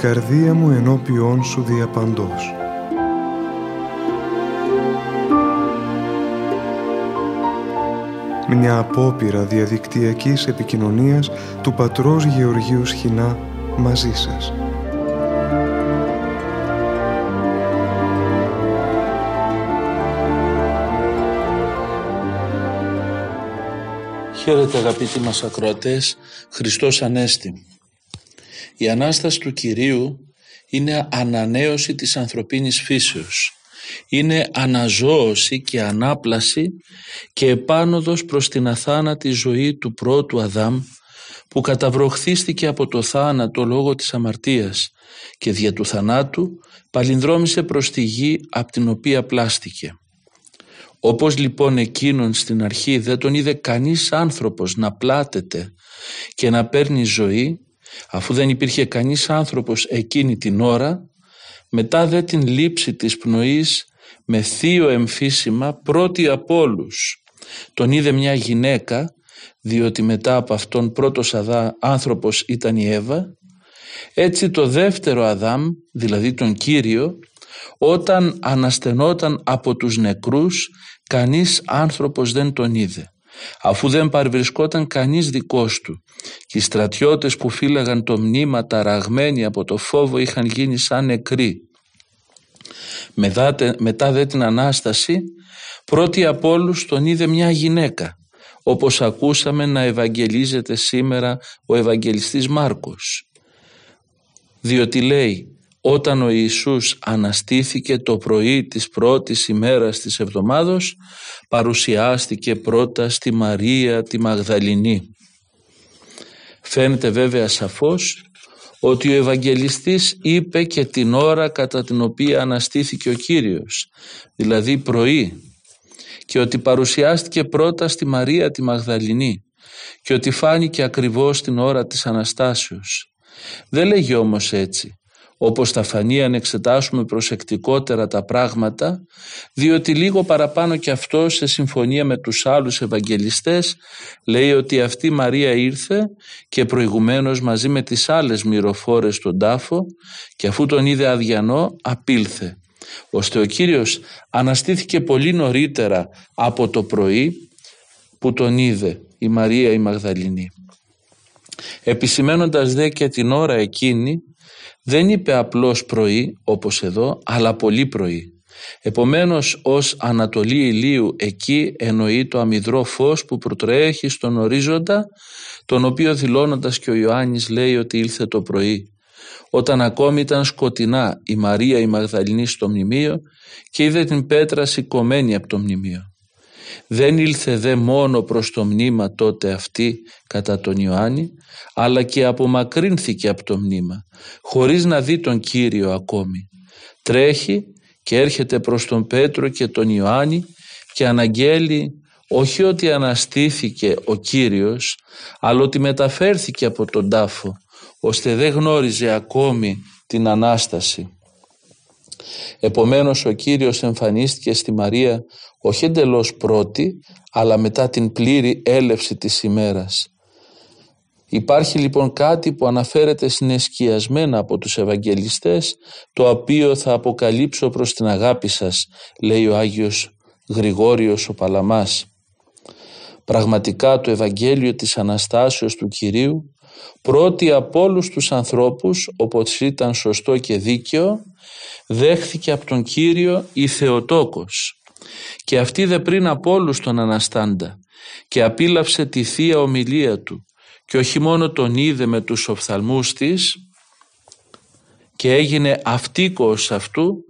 η καρδία μου ενώπιόν σου διαπαντός. Μια απόπειρα διαδικτυακής επικοινωνίας του πατρός Γεωργίου Σχοινά μαζί σας. Χαίρετε αγαπητοί μας ακροατές, Χριστός Ανέστη. Η Ανάσταση του Κυρίου είναι ανανέωση της ανθρωπίνης φύσεως. Είναι αναζώωση και ανάπλαση και επάνωδος προς την αθάνατη ζωή του πρώτου Αδάμ που καταβροχθίστηκε από το θάνατο λόγω της αμαρτίας και δια του θανάτου παλινδρόμησε προς τη γη από την οποία πλάστηκε. Όπως λοιπόν εκείνον στην αρχή δεν τον είδε κανείς άνθρωπος να πλάτεται και να παίρνει ζωή αφού δεν υπήρχε κανείς άνθρωπος εκείνη την ώρα μετά δε την λήψη της πνοής με θείο εμφύσιμα πρώτη από όλους. Τον είδε μια γυναίκα διότι μετά από αυτόν πρώτος Αδά άνθρωπος ήταν η Εύα. Έτσι το δεύτερο Αδάμ δηλαδή τον Κύριο όταν αναστενόταν από τους νεκρούς κανείς άνθρωπος δεν τον είδε αφού δεν παρευρισκόταν κανείς δικός του και οι στρατιώτες που φύλαγαν το μνήμα ταραγμένοι από το φόβο είχαν γίνει σαν νεκροί. Μετά δε την Ανάσταση πρώτη από όλους τον είδε μια γυναίκα όπως ακούσαμε να ευαγγελίζεται σήμερα ο Ευαγγελιστής Μάρκος διότι λέει όταν ο Ιησούς αναστήθηκε το πρωί της πρώτης ημέρας της εβδομάδος παρουσιάστηκε πρώτα στη Μαρία τη Μαγδαληνή. Φαίνεται βέβαια σαφώς ότι ο Ευαγγελιστής είπε και την ώρα κατά την οποία αναστήθηκε ο Κύριος, δηλαδή πρωί, και ότι παρουσιάστηκε πρώτα στη Μαρία τη Μαγδαληνή και ότι φάνηκε ακριβώς την ώρα της Αναστάσεως. Δεν λέγει όμως έτσι όπως θα φανεί αν εξετάσουμε προσεκτικότερα τα πράγματα διότι λίγο παραπάνω και αυτό σε συμφωνία με τους άλλους Ευαγγελιστές λέει ότι αυτή η Μαρία ήρθε και προηγουμένως μαζί με τις άλλες μυροφόρες στον τάφο και αφού τον είδε αδιανό απήλθε ώστε ο Κύριος αναστήθηκε πολύ νωρίτερα από το πρωί που τον είδε η Μαρία η Μαγδαληνή. Επισημένοντας δε και την ώρα εκείνη δεν είπε απλώς πρωί όπως εδώ αλλά πολύ πρωί. Επομένως ως ανατολή ηλίου εκεί εννοεί το αμυδρό φως που προτρέχει στον ορίζοντα τον οποίο δηλώνοντας και ο Ιωάννης λέει ότι ήλθε το πρωί όταν ακόμη ήταν σκοτεινά η Μαρία η Μαγδαληνή στο μνημείο και είδε την πέτρα σηκωμένη από το μνημείο. Δεν ήλθε δε μόνο προς το μνήμα τότε αυτή κατά τον Ιωάννη, αλλά και απομακρύνθηκε από το μνήμα, χωρίς να δει τον Κύριο ακόμη. Τρέχει και έρχεται προς τον Πέτρο και τον Ιωάννη και αναγγέλει όχι ότι αναστήθηκε ο Κύριος, αλλά ότι μεταφέρθηκε από τον τάφο, ώστε δεν γνώριζε ακόμη την Ανάσταση. Επομένως ο Κύριος εμφανίστηκε στη Μαρία όχι εντελώς πρώτη αλλά μετά την πλήρη έλευση της ημέρας. Υπάρχει λοιπόν κάτι που αναφέρεται συνεσκιασμένα από τους Ευαγγελιστές το οποίο θα αποκαλύψω προς την αγάπη σας λέει ο Άγιος Γρηγόριος ο Παλαμάς. Πραγματικά το Ευαγγέλιο της Αναστάσεως του Κυρίου πρώτη από όλους τους ανθρώπους όπως ήταν σωστό και δίκαιο δέχθηκε από τον Κύριο η Θεοτόκος. Και αυτή δε πριν από όλους τον Αναστάντα και απίλαυσε τη Θεία Ομιλία του και όχι μόνο τον είδε με τους οφθαλμούς της και έγινε αυτίκος αυτού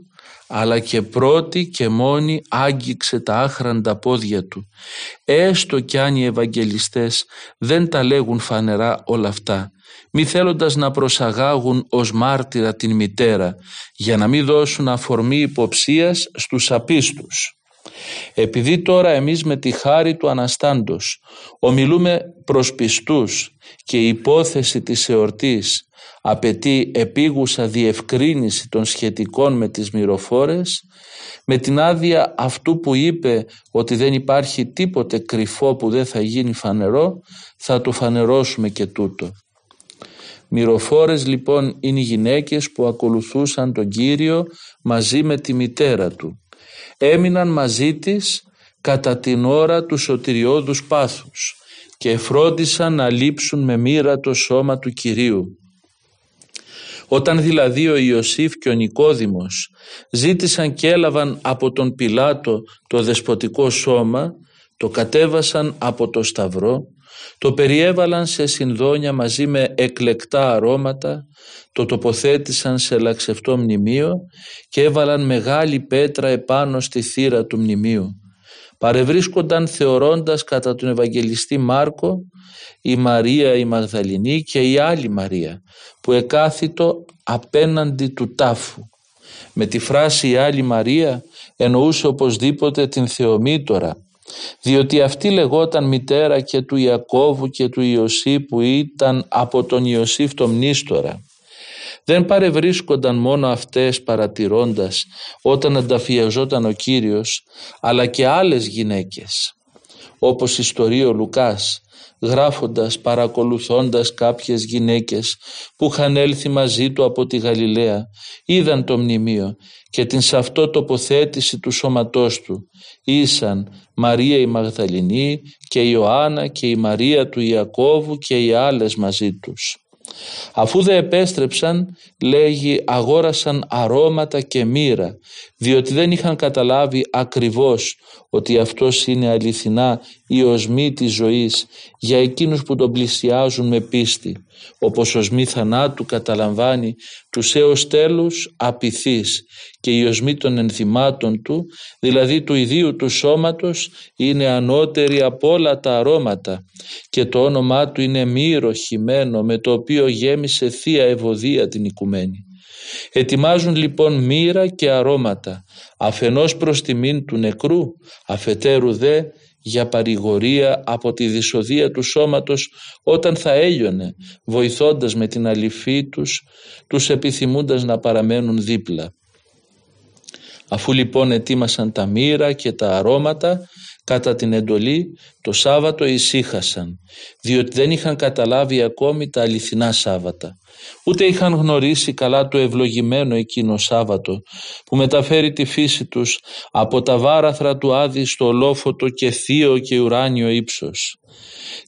αλλά και πρώτη και μόνη άγγιξε τα άχραντα πόδια του. Έστω κι αν οι Ευαγγελιστές δεν τα λέγουν φανερά όλα αυτά, μη θέλοντας να προσαγάγουν ως μάρτυρα την μητέρα, για να μην δώσουν αφορμή υποψίας στους απίστους. Επειδή τώρα εμείς με τη χάρη του Αναστάντος ομιλούμε προς πιστούς και η υπόθεση της εορτής απαιτεί επίγουσα διευκρίνηση των σχετικών με τις μυροφόρες με την άδεια αυτού που είπε ότι δεν υπάρχει τίποτε κρυφό που δεν θα γίνει φανερό θα το φανερώσουμε και τούτο. Μυροφόρες λοιπόν είναι οι γυναίκες που ακολουθούσαν τον Κύριο μαζί με τη μητέρα του. Έμειναν μαζί της κατά την ώρα του σωτηριώδους πάθους και φρόντισαν να λείψουν με μοίρα το σώμα του Κυρίου. Όταν δηλαδή ο Ιωσήφ και ο Νικόδημος ζήτησαν και έλαβαν από τον Πιλάτο το δεσποτικό σώμα, το κατέβασαν από το σταυρό, το περιέβαλαν σε συνδόνια μαζί με εκλεκτά αρώματα, το τοποθέτησαν σε λαξευτό μνημείο και έβαλαν μεγάλη πέτρα επάνω στη θύρα του μνημείου. Παρευρίσκονταν θεωρώντας κατά τον Ευαγγελιστή Μάρκο η Μαρία η Μαγδαληνή και η άλλη Μαρία που εκάθιτο απέναντι του τάφου. Με τη φράση η άλλη Μαρία εννοούσε οπωσδήποτε την Θεομήτωρα διότι αυτή λεγόταν μητέρα και του Ιακώβου και του Ιωσή που ήταν από τον Ιωσήφ το μνήστορα. Δεν παρευρίσκονταν μόνο αυτές παρατηρώντας όταν ανταφιαζόταν ο Κύριος αλλά και άλλες γυναίκες όπως ιστορεί ο Λουκάς γράφοντας, παρακολουθώντας κάποιες γυναίκες που είχαν έλθει μαζί του από τη Γαλιλαία, είδαν το μνημείο και την σε αυτό τοποθέτηση του σώματός του. Ήσαν Μαρία η Μαγδαληνή και η Ιωάννα και η Μαρία του Ιακώβου και οι άλλες μαζί τους. Αφού δε επέστρεψαν, λέγει, αγόρασαν αρώματα και μοίρα, διότι δεν είχαν καταλάβει ακριβώς ότι αυτός είναι αληθινά η οσμή της ζωής για εκείνους που τον πλησιάζουν με πίστη, όπως οσμή θανάτου καταλαμβάνει τους έως τέλους απειθείς και η οσμή των ενθυμάτων του, δηλαδή του ιδίου του σώματος, είναι ανώτερη από όλα τα αρώματα και το όνομά του είναι μύρο χυμένο με το οποίο γέμισε θεία ευωδία την οικουμένη. Ετοιμάζουν λοιπόν μοίρα και αρώματα, αφενός προς τιμήν του νεκρού, αφετέρου δε για παρηγορία από τη δυσοδεία του σώματος όταν θα έλειωνε, βοηθώντας με την αληφή τους, τους επιθυμούντας να παραμένουν δίπλα. Αφού λοιπόν ετοίμασαν τα μοίρα και τα αρώματα, κατά την εντολή το Σάββατο ησύχασαν, διότι δεν είχαν καταλάβει ακόμη τα αληθινά Σάββατα. Ούτε είχαν γνωρίσει καλά το ευλογημένο εκείνο Σάββατο που μεταφέρει τη φύση τους από τα βάραθρα του Άδη στο ολόφωτο και θείο και ουράνιο ύψος.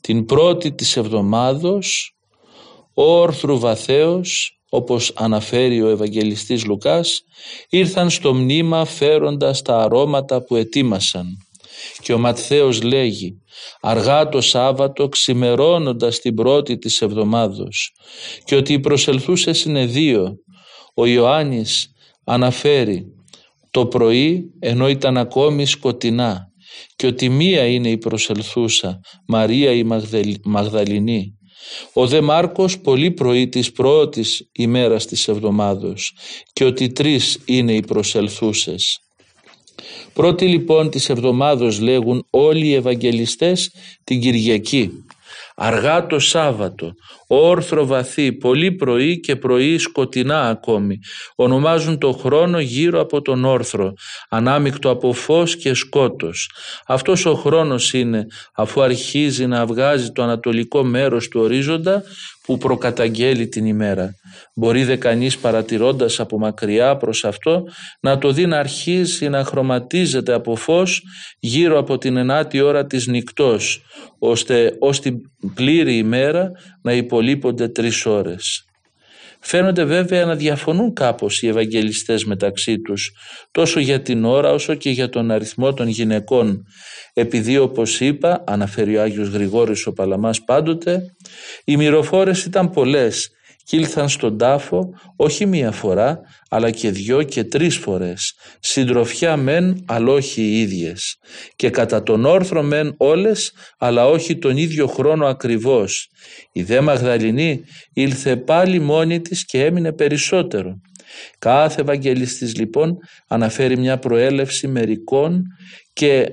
Την πρώτη της εβδομάδος ο όρθρου βαθέως όπως αναφέρει ο Ευαγγελιστής Λουκάς, ήρθαν στο μνήμα φέροντας τα αρώματα που ετοίμασαν. Και ο Ματθαίος λέγει αργά το Σάββατο ξημερώνοντας την πρώτη της εβδομάδος και ότι προσελθούσε συνεδίο. Ο Ιωάννης αναφέρει το πρωί ενώ ήταν ακόμη σκοτεινά και ότι μία είναι η προσελθούσα Μαρία η Μαγδαληνή ο δε Μάρκος πολύ πρωί της πρώτης ημέρας της εβδομάδος και ότι τρεις είναι οι προσελθούσες. Πρώτοι λοιπόν της εβδομάδος λέγουν όλοι οι Ευαγγελιστές την Κυριακή. Αργά το Σάββατο, όρθρο βαθύ, πολύ πρωί και πρωί σκοτεινά ακόμη. Ονομάζουν το χρόνο γύρω από τον όρθρο, ανάμεικτο από φως και σκότος. Αυτός ο χρόνος είναι, αφού αρχίζει να βγάζει το ανατολικό μέρος του ορίζοντα, που προκαταγγέλει την ημέρα. Μπορεί δε κανείς παρατηρώντας από μακριά προς αυτό να το δει να αρχίσει να χρωματίζεται από φως γύρω από την ενάτη ώρα της νυχτός ώστε ως την πλήρη ημέρα να υπολείπονται τρεις ώρες. Φαίνονται βέβαια να διαφωνούν κάπως οι Ευαγγελιστές μεταξύ τους τόσο για την ώρα όσο και για τον αριθμό των γυναικών επειδή όπως είπα αναφέρει ο Άγιος Γρηγόρης ο Παλαμάς πάντοτε οι μυροφόρες ήταν πολλές και ήλθαν στον τάφο όχι μία φορά αλλά και δυο και τρεις φορές. Συντροφιά μεν αλλά όχι οι ίδιες. Και κατά τον όρθρο μεν όλες αλλά όχι τον ίδιο χρόνο ακριβώς. Η δε Μαγδαληνή ήλθε πάλι μόνη της και έμεινε περισσότερο. Κάθε Ευαγγελιστής λοιπόν αναφέρει μια προέλευση μερικών και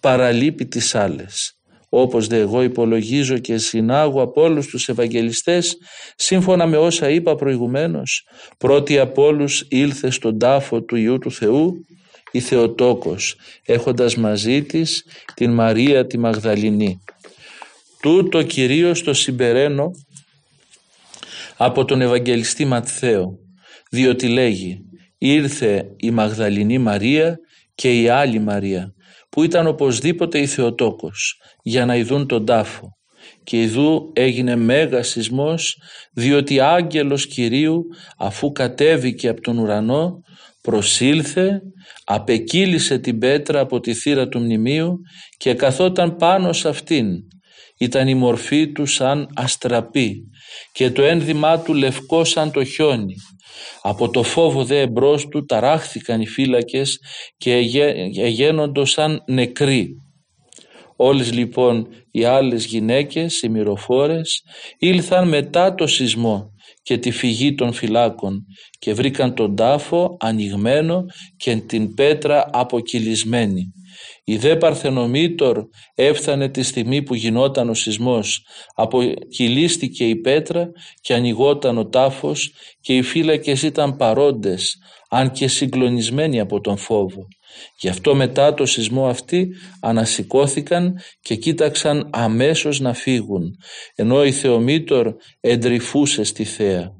παραλείπει τις άλλες όπως δε εγώ υπολογίζω και συνάγω από όλους τους Ευαγγελιστές σύμφωνα με όσα είπα προηγουμένως πρώτη από όλους ήλθε στον τάφο του Ιού του Θεού η Θεοτόκος έχοντας μαζί της την Μαρία τη Μαγδαληνή. Τούτο κυρίως το συμπεραίνω από τον Ευαγγελιστή Ματθαίο διότι λέγει ήρθε η Μαγδαληνή Μαρία και η άλλη Μαρία που ήταν οπωσδήποτε η Θεοτόκος για να ειδούν τον τάφο και ειδού έγινε μέγας σεισμός διότι άγγελος Κυρίου αφού κατέβηκε από τον ουρανό προσήλθε, απεκύλησε την πέτρα από τη θύρα του μνημείου και καθόταν πάνω σε αυτήν. Ήταν η μορφή του σαν αστραπή και το ένδυμά του λευκό σαν το χιόνι. Από το φόβο δε εμπρός του ταράχθηκαν οι φύλακες και εγένοντος σαν νεκροί. Όλες λοιπόν οι άλλες γυναίκες, οι μυροφόρες, ήλθαν μετά το σεισμό και τη φυγή των φυλάκων και βρήκαν τον τάφο ανοιγμένο και την πέτρα αποκυλισμένη. Η δε Παρθενομήτωρ έφτανε τη στιγμή που γινόταν ο σεισμός, αποκυλίστηκε η πέτρα και ανοιγόταν ο τάφος και οι φύλακες ήταν παρόντες, αν και συγκλονισμένοι από τον φόβο. Γι' αυτό μετά το σεισμό αυτοί ανασηκώθηκαν και κοίταξαν αμέσως να φύγουν, ενώ η Θεομήτωρ εντρυφούσε στη θέα.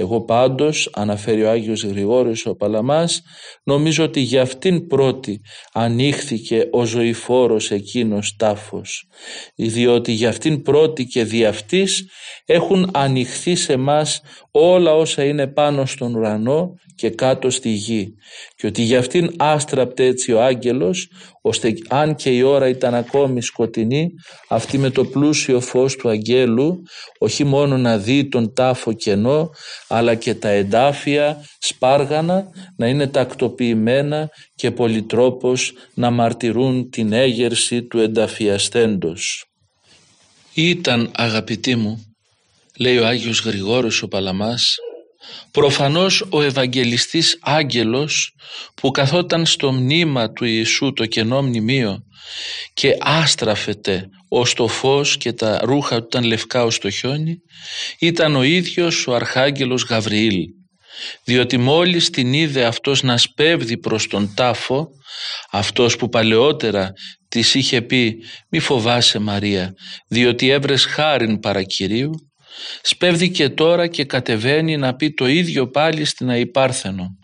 Εγώ πάντως, αναφέρει ο Άγιος Γρηγόριος ο Παλαμάς, νομίζω ότι για αυτήν πρώτη ανοίχθηκε ο ζωηφόρος εκείνος τάφος, διότι για αυτήν πρώτη και δι' αυτής έχουν ανοιχθεί σε μας όλα όσα είναι πάνω στον ουρανό και κάτω στη γη και ότι για αυτήν άστραπτε έτσι ο άγγελος ώστε αν και η ώρα ήταν ακόμη σκοτεινή αυτή με το πλούσιο φως του αγγέλου όχι μόνο να δει τον τάφο κενό αλλά και τα εντάφια σπάργανα να είναι τακτοποιημένα και πολυτρόπως να μαρτυρούν την έγερση του ενταφιαστέντος. Ήταν αγαπητοί μου λέει ο Άγιος Γρηγόρης ο Παλαμάς προφανώς ο Ευαγγελιστής Άγγελος που καθόταν στο μνήμα του Ιησού το κενό μνημείο και άστραφεται ως το φως και τα ρούχα του ήταν λευκά ως το χιόνι ήταν ο ίδιος ο Αρχάγγελος Γαβριήλ. Διότι μόλις την είδε αυτός να σπέβδει προς τον τάφο αυτός που παλαιότερα της είχε πει «Μη φοβάσαι Μαρία, διότι έβρες χάριν παρακυρίου», σπέβδει και τώρα και κατεβαίνει να πει το ίδιο πάλι στην Αϊπάρθενο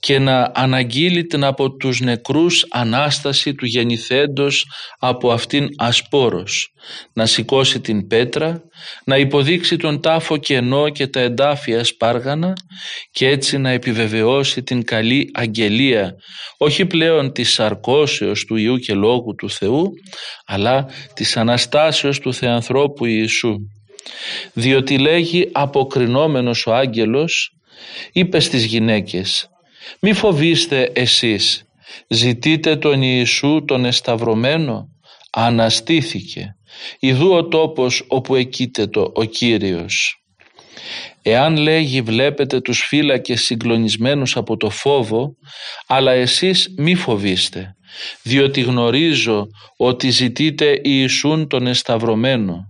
και να αναγγείλει την από τους νεκρούς Ανάσταση του γεννηθέντος από αυτήν ασπόρος, να σηκώσει την πέτρα, να υποδείξει τον τάφο κενό και τα εντάφια σπάργανα και έτσι να επιβεβαιώσει την καλή αγγελία, όχι πλέον της σαρκώσεως του Ιού και Λόγου του Θεού, αλλά της Αναστάσεως του Θεανθρώπου Ιησού. Διότι λέγει αποκρινόμενος ο άγγελος, είπε στις γυναίκες μη φοβήστε εσείς, ζητείτε τον Ιησού τον εσταυρωμένο, αναστήθηκε. Ιδού ο τόπος όπου εκείτετο ο Κύριος. Εάν λέγει βλέπετε τους φύλακες συγκλονισμένους από το φόβο, αλλά εσείς μη φοβήστε, διότι γνωρίζω ότι ζητείτε Ιησούν τον εσταυρωμένο.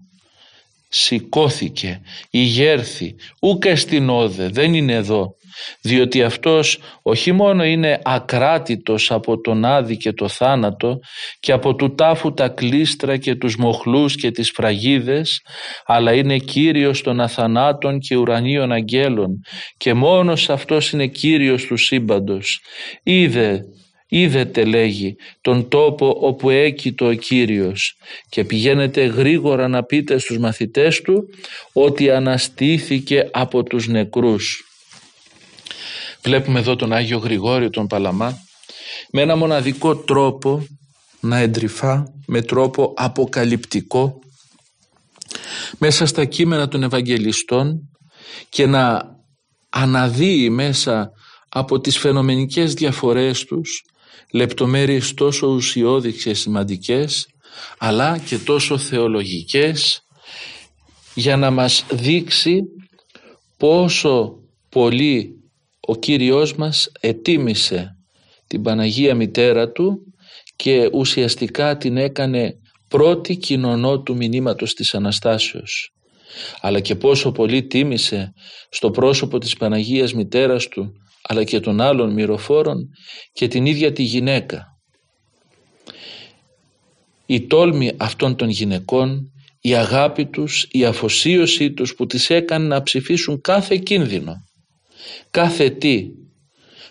Σηκώθηκε, ηγέρθη, ούκε στην όδε, δεν είναι εδώ, διότι αυτός όχι μόνο είναι ακράτητος από τον άδη και το θάνατο και από του τάφου τα κλίστρα και τους μοχλούς και τις φραγίδες αλλά είναι Κύριος των αθανάτων και ουρανίων αγγέλων και μόνος αυτός είναι Κύριος του σύμπαντος. Είδε Είδετε λέγει τον τόπο όπου έκειτο ο Κύριος και πηγαίνετε γρήγορα να πείτε στους μαθητές του ότι αναστήθηκε από τους νεκρούς. Βλέπουμε εδώ τον Άγιο Γρηγόριο τον Παλαμά με ένα μοναδικό τρόπο να εντρυφά με τρόπο αποκαλυπτικό μέσα στα κείμενα των Ευαγγελιστών και να αναδύει μέσα από τις φαινομενικές διαφορές τους λεπτομέρειες τόσο ουσιώδεις και σημαντικές αλλά και τόσο θεολογικές για να μας δείξει πόσο πολύ ο Κύριος μας ετίμησε την Παναγία Μητέρα Του και ουσιαστικά την έκανε πρώτη κοινωνό του μηνύματος της Αναστάσεως. Αλλά και πόσο πολύ τίμησε στο πρόσωπο της Παναγίας Μητέρας Του αλλά και των άλλων μυροφόρων και την ίδια τη γυναίκα. Η τόλμη αυτών των γυναικών η αγάπη τους, η αφοσίωσή τους που τις έκανε να ψηφίσουν κάθε κίνδυνο, κάθε τι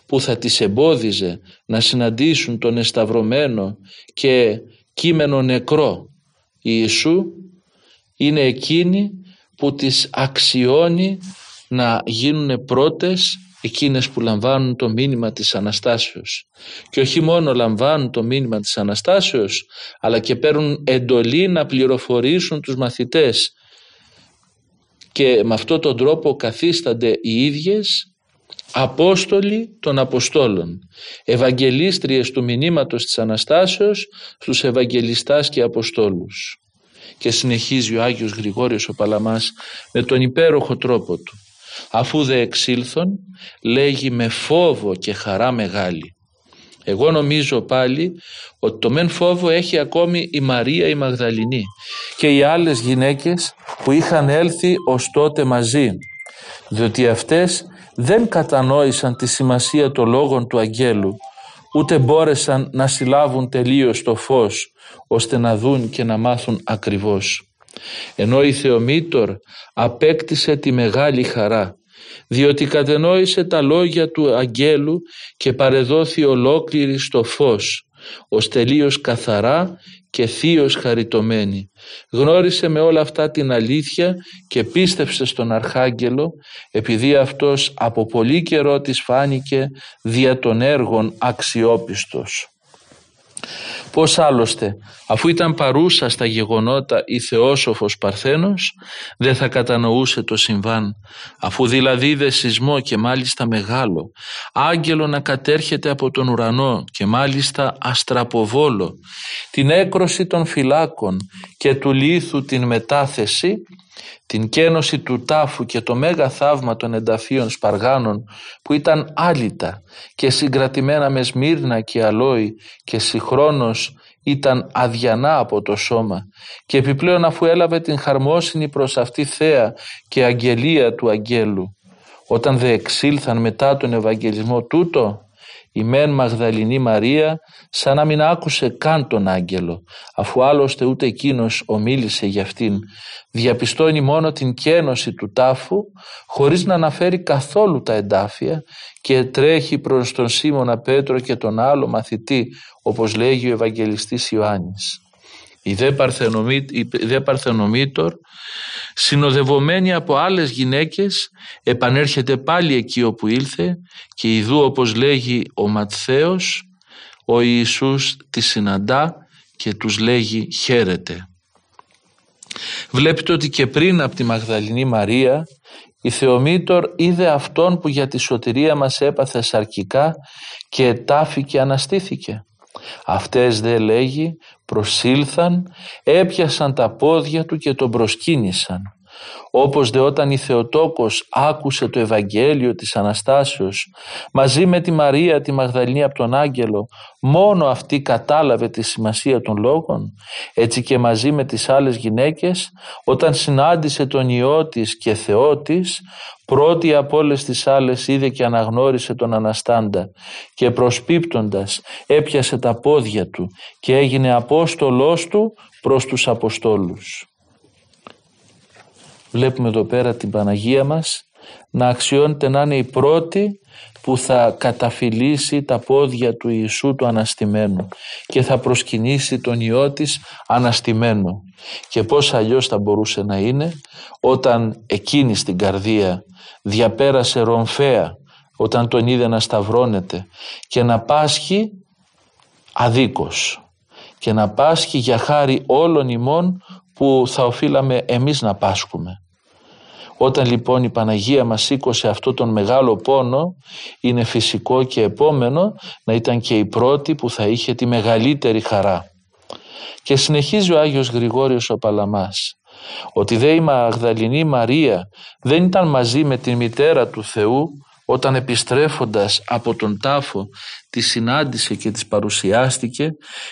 που θα τις εμπόδιζε να συναντήσουν τον εσταυρωμένο και κείμενο νεκρό Ιησού είναι εκείνοι που τις αξιώνει να γίνουν πρώτες εκείνες που λαμβάνουν το μήνυμα της Αναστάσεως και όχι μόνο λαμβάνουν το μήνυμα της Αναστάσεως αλλά και παίρνουν εντολή να πληροφορήσουν τους μαθητές και με αυτόν τον τρόπο καθίστανται οι ίδιες Απόστολοι των Αποστόλων, Ευαγγελίστριες του μηνύματος της Αναστάσεως στους Ευαγγελιστάς και Αποστόλους. Και συνεχίζει ο Άγιος Γρηγόριος ο Παλαμάς με τον υπέροχο τρόπο του. Αφού δε εξήλθον λέγει με φόβο και χαρά μεγάλη. Εγώ νομίζω πάλι ότι το μεν φόβο έχει ακόμη η Μαρία η Μαγδαληνή και οι άλλες γυναίκες που είχαν έλθει ως τότε μαζί διότι αυτές δεν κατανόησαν τη σημασία των λόγων του αγγέλου ούτε μπόρεσαν να συλλάβουν τελείως το φως ώστε να δουν και να μάθουν ακριβώς. Ενώ η Θεομήτωρ απέκτησε τη μεγάλη χαρά διότι κατενόησε τα λόγια του αγγέλου και παρεδόθη ολόκληρη στο φως ως τελείως καθαρά και θείος χαριτωμένη. Γνώρισε με όλα αυτά την αλήθεια και πίστεψε στον Αρχάγγελο επειδή αυτός από πολύ καιρό της φάνηκε δια των έργων αξιόπιστος. Πώς άλλωστε, αφού ήταν παρούσα στα γεγονότα η Θεόσοφος Παρθένος, δεν θα κατανοούσε το συμβάν, αφού δηλαδή είδε σεισμό και μάλιστα μεγάλο, άγγελο να κατέρχεται από τον ουρανό και μάλιστα αστραποβόλο, την έκρωση των φυλάκων και του λίθου την μετάθεση, την κένωση του τάφου και το μέγα θαύμα των ενταφίων σπαργάνων που ήταν άλυτα και συγκρατημένα με σμύρνα και αλόι και συγχρόνως ήταν αδιανά από το σώμα και επιπλέον αφού έλαβε την χαρμόσυνη προς αυτή θέα και αγγελία του αγγέλου. Όταν δε εξήλθαν μετά τον Ευαγγελισμό τούτο η μεν Μαγδαληνή Μαρία σαν να μην άκουσε καν τον άγγελο αφού άλλωστε ούτε εκείνος ομίλησε για αυτήν διαπιστώνει μόνο την κένωση του τάφου χωρίς να αναφέρει καθόλου τα εντάφια και τρέχει προς τον Σίμωνα Πέτρο και τον άλλο μαθητή όπως λέγει ο Ευαγγελιστής Ιωάννης. Η δε, η Παρθενομήτωρ συνοδευομένη από άλλες γυναίκες επανέρχεται πάλι εκεί όπου ήλθε και ειδού όπως λέγει ο Ματθαίος ο Ιησούς τη συναντά και τους λέγει χαίρετε. Βλέπετε ότι και πριν από τη Μαγδαληνή Μαρία η Θεομήτωρ είδε αυτόν που για τη σωτηρία μας έπαθε σαρκικά και τάφη και αναστήθηκε. Αυτές δε λέγει προσήλθαν, έπιασαν τα πόδια του και τον προσκύνησαν. Όπως δε όταν η Θεοτόκος άκουσε το Ευαγγέλιο της Αναστάσεως μαζί με τη Μαρία τη Μαγδαληνή από τον Άγγελο μόνο αυτή κατάλαβε τη σημασία των λόγων έτσι και μαζί με τις άλλες γυναίκες όταν συνάντησε τον Υιό της και Θεό της πρώτη από όλες τις άλλες είδε και αναγνώρισε τον Αναστάντα και προσπίπτοντας έπιασε τα πόδια του και έγινε απόστολός του προς τους Αποστόλους. Βλέπουμε εδώ πέρα την Παναγία μας να αξιώνεται να είναι η πρώτη που θα καταφυλίσει τα πόδια του Ιησού του αναστημένου και θα προσκυνήσει τον Υιό της αναστημένο. Και πώς αλλιώς θα μπορούσε να είναι όταν εκείνη στην καρδία διαπέρασε ρομφαία όταν τον είδε να σταυρώνεται και να πάσχει αδίκως και να πάσχει για χάρη όλων ημών που θα οφείλαμε εμείς να πάσχουμε. Όταν λοιπόν η Παναγία μας σήκωσε αυτό τον μεγάλο πόνο είναι φυσικό και επόμενο να ήταν και η πρώτη που θα είχε τη μεγαλύτερη χαρά. Και συνεχίζει ο Άγιος Γρηγόριος ο Παλαμάς ότι δε η Μαγδαληνή Μαρία δεν ήταν μαζί με την μητέρα του Θεού όταν επιστρέφοντας από τον τάφο τη συνάντησε και της παρουσιάστηκε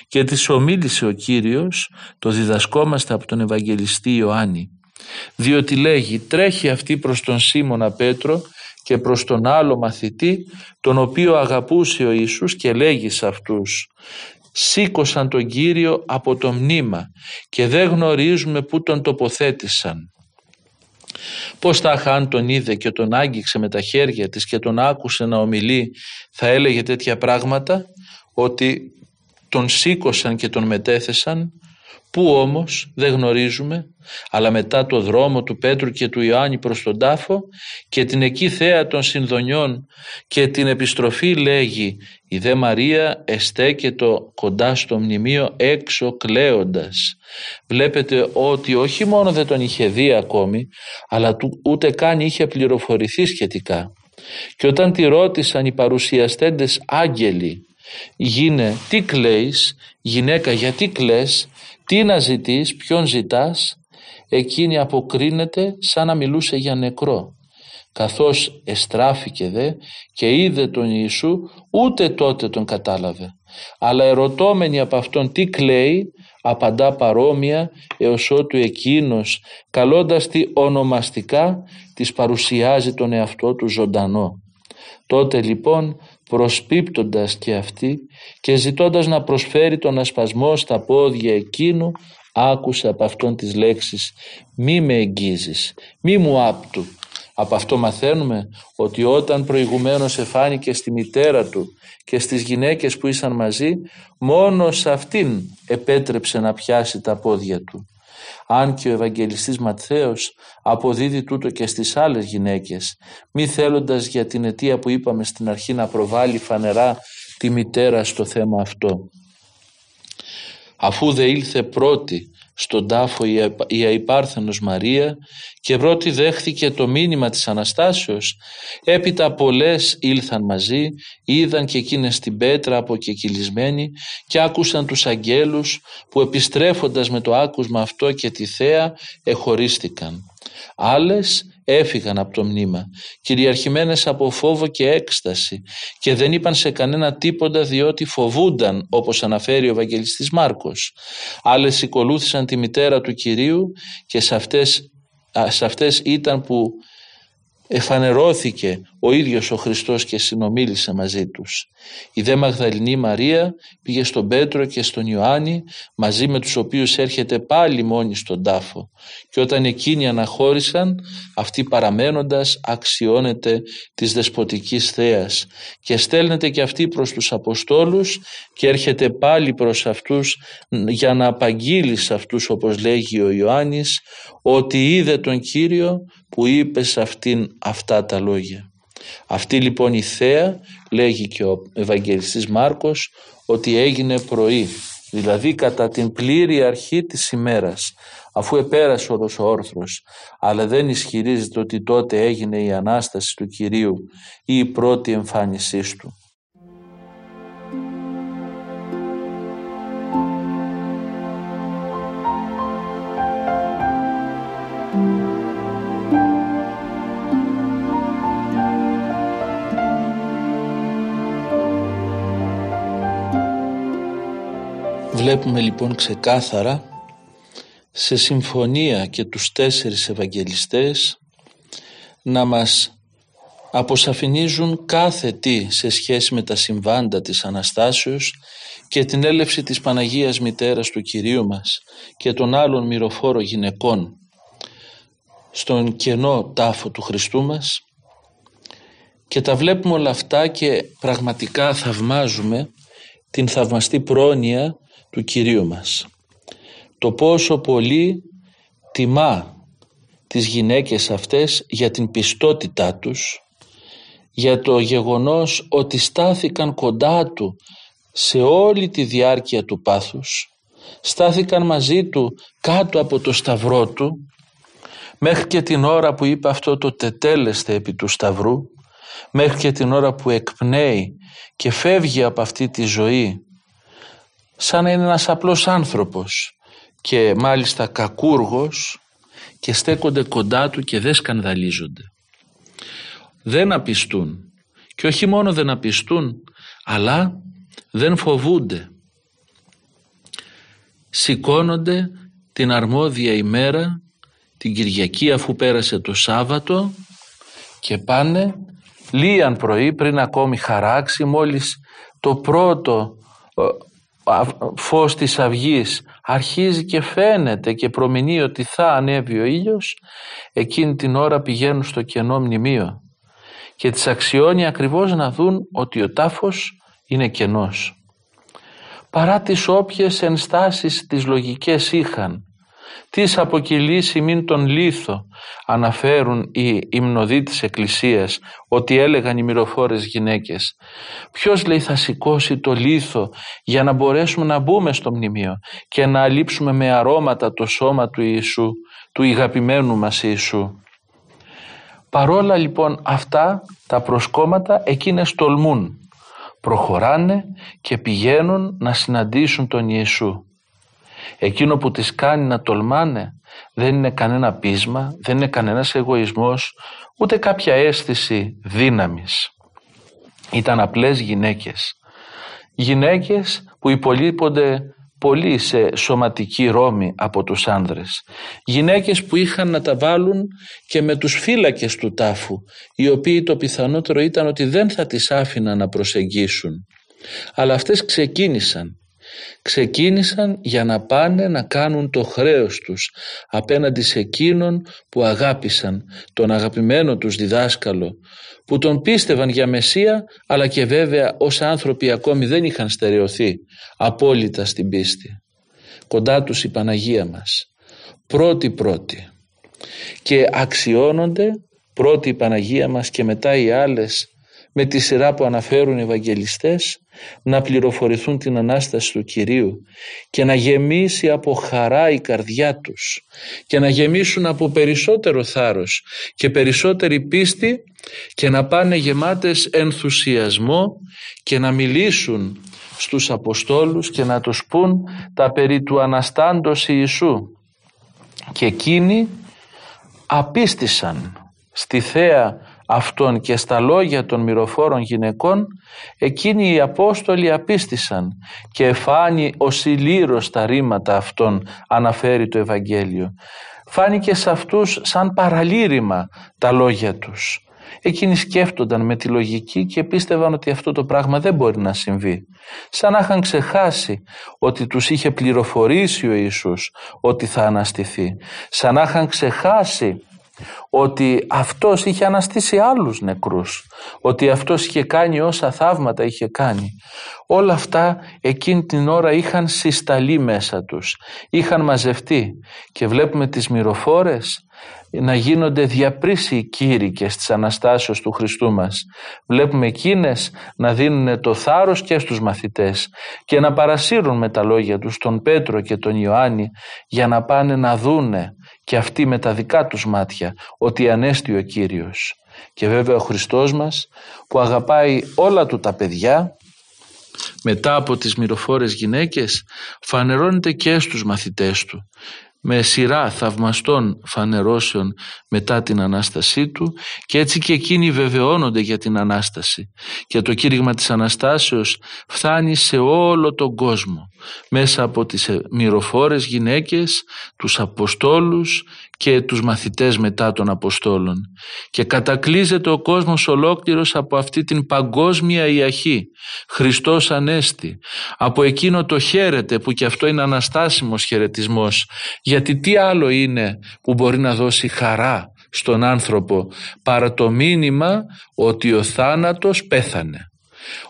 και της ομίλησε ο Κύριος το διδασκόμαστε από τον Ευαγγελιστή Ιωάννη διότι λέγει τρέχει αυτή προς τον Σίμωνα Πέτρο και προς τον άλλο μαθητή τον οποίο αγαπούσε ο Ιησούς και λέγει σε αυτούς σήκωσαν τον Κύριο από το μνήμα και δεν γνωρίζουμε πού τον τοποθέτησαν. Πώς τα αν τον είδε και τον άγγιξε με τα χέρια της και τον άκουσε να ομιλεί θα έλεγε τέτοια πράγματα ότι τον σήκωσαν και τον μετέθεσαν. Πού όμως δεν γνωρίζουμε, αλλά μετά το δρόμο του Πέτρου και του Ιωάννη προς τον τάφο και την εκεί θέα των συνδονιών και την επιστροφή λέγει η δε Μαρία εστέκεται κοντά στο μνημείο έξω κλαίοντας. Βλέπετε ότι όχι μόνο δεν τον είχε δει ακόμη, αλλά ούτε καν είχε πληροφορηθεί σχετικά. Και όταν τη ρώτησαν οι παρουσιαστέντες άγγελοι γίνε τι κλαίεις, γυναίκα γιατί κλαις, τι να ζητείς, ποιον ζητάς, εκείνη αποκρίνεται σαν να μιλούσε για νεκρό. Καθώς εστράφηκε δε και είδε τον Ιησού ούτε τότε τον κατάλαβε. Αλλά ερωτώμενη από αυτόν τι κλαίει; απαντά παρόμοια έως ότου εκείνος καλώντας τη ονομαστικά της παρουσιάζει τον εαυτό του ζωντανό. Τότε λοιπόν προσπίπτοντας και αυτή και ζητώντας να προσφέρει τον ασπασμό στα πόδια εκείνου άκουσε από αυτόν τις λέξεις «Μη με εγγίζεις, μη μου άπτου». Από αυτό μαθαίνουμε ότι όταν προηγουμένως εφάνηκε στη μητέρα του και στις γυναίκες που ήσαν μαζί μόνος σε αυτήν επέτρεψε να πιάσει τα πόδια του αν και ο Ευαγγελιστής Ματθαίος αποδίδει τούτο και στις άλλες γυναίκες, μη θέλοντας για την αιτία που είπαμε στην αρχή να προβάλλει φανερά τη μητέρα στο θέμα αυτό. Αφού δε ήλθε πρώτη στον τάφο η αϊπάρθενος Μαρία και πρώτη δέχθηκε το μήνυμα της Αναστάσεως. Έπειτα πολλές ήλθαν μαζί είδαν και εκείνες την πέτρα αποκεκυλισμένη και άκουσαν τους αγγέλους που επιστρέφοντας με το άκουσμα αυτό και τη θέα εχωρίστηκαν. Άλλες έφυγαν από το μνήμα κυριαρχημένες από φόβο και έκσταση και δεν είπαν σε κανένα τίποτα διότι φοβούνταν όπως αναφέρει ο Ευαγγελιστής Μάρκος. Άλλες ακολούθησαν τη μητέρα του Κυρίου και σε αυτές, σε αυτές ήταν που εφανερώθηκε ο ίδιος ο Χριστός και συνομίλησε μαζί τους. Η δε Μαγδαληνή Μαρία πήγε στον Πέτρο και στον Ιωάννη μαζί με τους οποίους έρχεται πάλι μόνη στον τάφο και όταν εκείνοι αναχώρησαν αυτή παραμένοντας αξιώνεται της δεσποτικής θέας και στέλνεται και αυτή προς τους Αποστόλους και έρχεται πάλι προς αυτούς για να απαγγείλει σε αυτούς όπως λέγει ο Ιωάννης ότι είδε τον Κύριο που είπε σε αυτήν αυτά τα λόγια. Αυτή λοιπόν η θέα λέγει και ο Ευαγγελιστής Μάρκος ότι έγινε πρωί δηλαδή κατά την πλήρη αρχή της ημέρας αφού επέρασε όλος ο όρθρος αλλά δεν ισχυρίζεται ότι τότε έγινε η Ανάσταση του Κυρίου ή η πρώτη εμφάνισή του. Βλέπουμε λοιπόν ξεκάθαρα σε συμφωνία και τους τέσσερις Ευαγγελιστές να μας αποσαφηνίζουν κάθε τι σε σχέση με τα συμβάντα της Αναστάσεως και την έλευση της Παναγίας Μητέρας του Κυρίου μας και των άλλων μυροφόρων γυναικών στον κενό τάφο του Χριστού μας. Και τα βλέπουμε όλα αυτά και πραγματικά θαυμάζουμε την θαυμαστή πρόνοια του Κυρίου μας. Το πόσο πολύ τιμά τις γυναίκες αυτές για την πιστότητά τους, για το γεγονός ότι στάθηκαν κοντά του σε όλη τη διάρκεια του πάθους, στάθηκαν μαζί του κάτω από το σταυρό του, μέχρι και την ώρα που είπε αυτό το τετέλεστε επί του σταυρού, μέχρι και την ώρα που εκπνέει και φεύγει από αυτή τη ζωή σαν να είναι ένας απλός άνθρωπος και μάλιστα κακούργος και στέκονται κοντά του και δεν σκανδαλίζονται. Δεν απιστούν και όχι μόνο δεν απιστούν αλλά δεν φοβούνται. Σηκώνονται την αρμόδια ημέρα την Κυριακή αφού πέρασε το Σάββατο και πάνε λίαν πρωί πριν ακόμη χαράξει μόλις το πρώτο φως της αυγής αρχίζει και φαίνεται και προμηνύει ότι θα ανέβει ο ήλιος εκείνη την ώρα πηγαίνουν στο κενό μνημείο και τις αξιώνει ακριβώς να δουν ότι ο τάφος είναι κενός. Παρά τις όποιες ενστάσεις τις λογικές είχαν τις αποκυλήσει μην τον λίθο αναφέρουν οι υμνοδοί της Εκκλησίας ότι έλεγαν οι μυροφόρες γυναίκες. Ποιος λέει θα σηκώσει το λίθο για να μπορέσουμε να μπούμε στο μνημείο και να αλείψουμε με αρώματα το σώμα του Ιησού του ηγαπημένου μας Ιησού. Παρόλα λοιπόν αυτά τα προσκόμματα εκείνες τολμούν. Προχωράνε και πηγαίνουν να συναντήσουν τον Ιησού Εκείνο που τις κάνει να τολμάνε δεν είναι κανένα πείσμα, δεν είναι κανένας εγωισμός, ούτε κάποια αίσθηση δύναμης. Ήταν απλές γυναίκες. Γυναίκες που υπολείπονται πολύ σε σωματική ρόμη από τους άνδρες. Γυναίκες που είχαν να τα βάλουν και με τους φύλακες του τάφου, οι οποίοι το πιθανότερο ήταν ότι δεν θα τις άφηναν να προσεγγίσουν. Αλλά αυτές ξεκίνησαν ξεκίνησαν για να πάνε να κάνουν το χρέος τους απέναντι σε εκείνον που αγάπησαν τον αγαπημένο τους διδάσκαλο που τον πίστευαν για Μεσσία αλλά και βέβαια ως άνθρωποι ακόμη δεν είχαν στερεωθεί απόλυτα στην πίστη. Κοντά τους η Παναγία μας. Πρώτη πρώτη. Και αξιώνονται πρώτη η Παναγία μας και μετά οι άλλες με τη σειρά που αναφέρουν οι Ευαγγελιστές να πληροφορηθούν την Ανάσταση του Κυρίου και να γεμίσει από χαρά η καρδιά τους και να γεμίσουν από περισσότερο θάρρος και περισσότερη πίστη και να πάνε γεμάτες ενθουσιασμό και να μιλήσουν στους Αποστόλους και να τους πούν τα περί του Αναστάντος Ιησού. Και εκείνοι απίστησαν στη θέα αυτών και στα λόγια των μυροφόρων γυναικών εκείνοι οι Απόστολοι απίστησαν και εφάνει ο ηλύρος τα ρήματα αυτών αναφέρει το Ευαγγέλιο. Φάνηκε σε αυτούς σαν παραλήρημα τα λόγια τους. Εκείνοι σκέφτονταν με τη λογική και πίστευαν ότι αυτό το πράγμα δεν μπορεί να συμβεί. Σαν να είχαν ξεχάσει ότι τους είχε πληροφορήσει ο Ιησούς ότι θα αναστηθεί. Σαν να είχαν ξεχάσει ότι αυτός είχε αναστήσει άλλους νεκρούς, ότι αυτός είχε κάνει όσα θαύματα είχε κάνει. Όλα αυτά εκείνη την ώρα είχαν συσταλεί μέσα τους, είχαν μαζευτεί και βλέπουμε τις μυροφόρες να γίνονται διαπρίσιοι κήρυκες της Αναστάσεως του Χριστού μας. Βλέπουμε εκείνες να δίνουν το θάρρος και στους μαθητές και να παρασύρουν με τα λόγια τους τον Πέτρο και τον Ιωάννη για να πάνε να δούνε και αυτοί με τα δικά τους μάτια ότι ανέστη ο Κύριος. Και βέβαια ο Χριστός μας που αγαπάει όλα του τα παιδιά μετά από τις μυροφόρες γυναίκες φανερώνεται και στους μαθητές του με σειρά θαυμαστών φανερώσεων μετά την Ανάστασή του και έτσι και εκείνοι βεβαιώνονται για την Ανάσταση. Και το κήρυγμα της Αναστάσεως φτάνει σε όλο τον κόσμο μέσα από τις μυροφόρες γυναίκες, τους Αποστόλους και τους μαθητές μετά των Αποστόλων και κατακλείζεται ο κόσμος ολόκληρος από αυτή την παγκόσμια ιαχή Χριστός Ανέστη από εκείνο το χαίρεται που και αυτό είναι αναστάσιμος χαιρετισμός. γιατί τι άλλο είναι που μπορεί να δώσει χαρά στον άνθρωπο παρά το μήνυμα ότι ο θάνατος πέθανε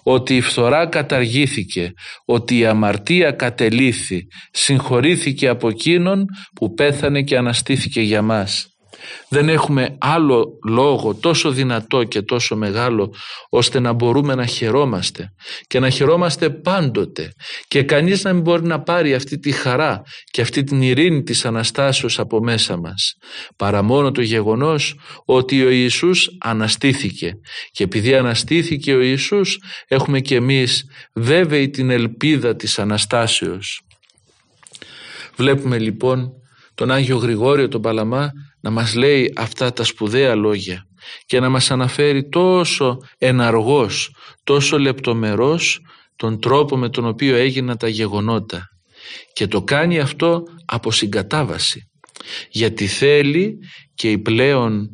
ότι η φθορά καταργήθηκε, ότι η αμαρτία κατελήθη, συγχωρήθηκε από εκείνον που πέθανε και αναστήθηκε για μας. Δεν έχουμε άλλο λόγο τόσο δυνατό και τόσο μεγάλο ώστε να μπορούμε να χαιρόμαστε και να χαιρόμαστε πάντοτε και κανείς να μην μπορεί να πάρει αυτή τη χαρά και αυτή την ειρήνη της Αναστάσεως από μέσα μας παρά μόνο το γεγονός ότι ο Ιησούς αναστήθηκε και επειδή αναστήθηκε ο Ιησούς έχουμε και εμείς βέβαιη την ελπίδα της Αναστάσεως. Βλέπουμε λοιπόν τον Άγιο Γρηγόριο τον Παλαμά να μας λέει αυτά τα σπουδαία λόγια και να μας αναφέρει τόσο εναργός, τόσο λεπτομερός τον τρόπο με τον οποίο έγιναν τα γεγονότα. Και το κάνει αυτό από συγκατάβαση γιατί θέλει και η πλέον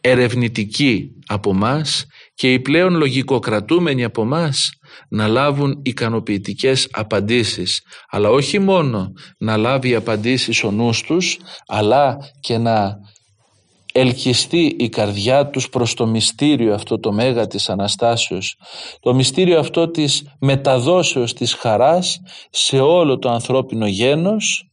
ερευνητική από μας και οι πλέον λογικοκρατούμενοι από μας να λάβουν ικανοποιητικές απαντήσεις. Αλλά όχι μόνο να λάβει απαντήσεις ο νους τους αλλά και να ελκυστεί η καρδιά τους προς το μυστήριο αυτό το μέγα της Αναστάσεως. Το μυστήριο αυτό της μεταδόσεως της χαράς σε όλο το ανθρώπινο γένος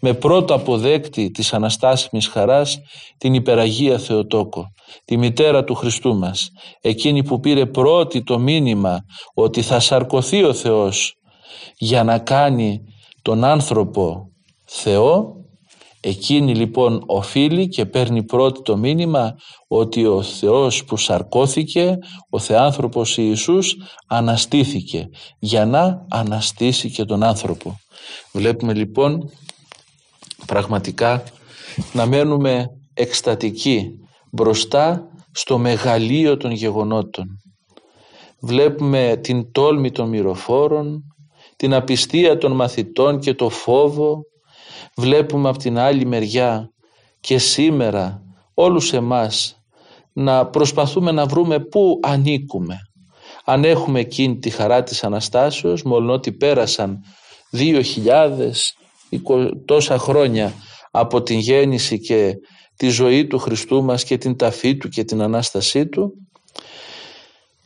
με πρώτο αποδέκτη της Αναστάσιμης Χαράς την Υπεραγία Θεοτόκο, τη μητέρα του Χριστού μας, εκείνη που πήρε πρώτη το μήνυμα ότι θα σαρκωθεί ο Θεός για να κάνει τον άνθρωπο Θεό, εκείνη λοιπόν οφείλει και παίρνει πρώτη το μήνυμα ότι ο Θεός που σαρκώθηκε, ο Θεάνθρωπος Ιησούς αναστήθηκε για να αναστήσει και τον άνθρωπο. Βλέπουμε λοιπόν πραγματικά να μένουμε εκστατικοί μπροστά στο μεγαλείο των γεγονότων. Βλέπουμε την τόλμη των μυροφόρων, την απιστία των μαθητών και το φόβο. Βλέπουμε από την άλλη μεριά και σήμερα όλους εμάς να προσπαθούμε να βρούμε πού ανήκουμε. Αν έχουμε εκείνη τη χαρά της Αναστάσεως, μόλον ότι πέρασαν δύο χιλιάδες τόσα χρόνια από την γέννηση και τη ζωή του Χριστού μας και την ταφή του και την Ανάστασή του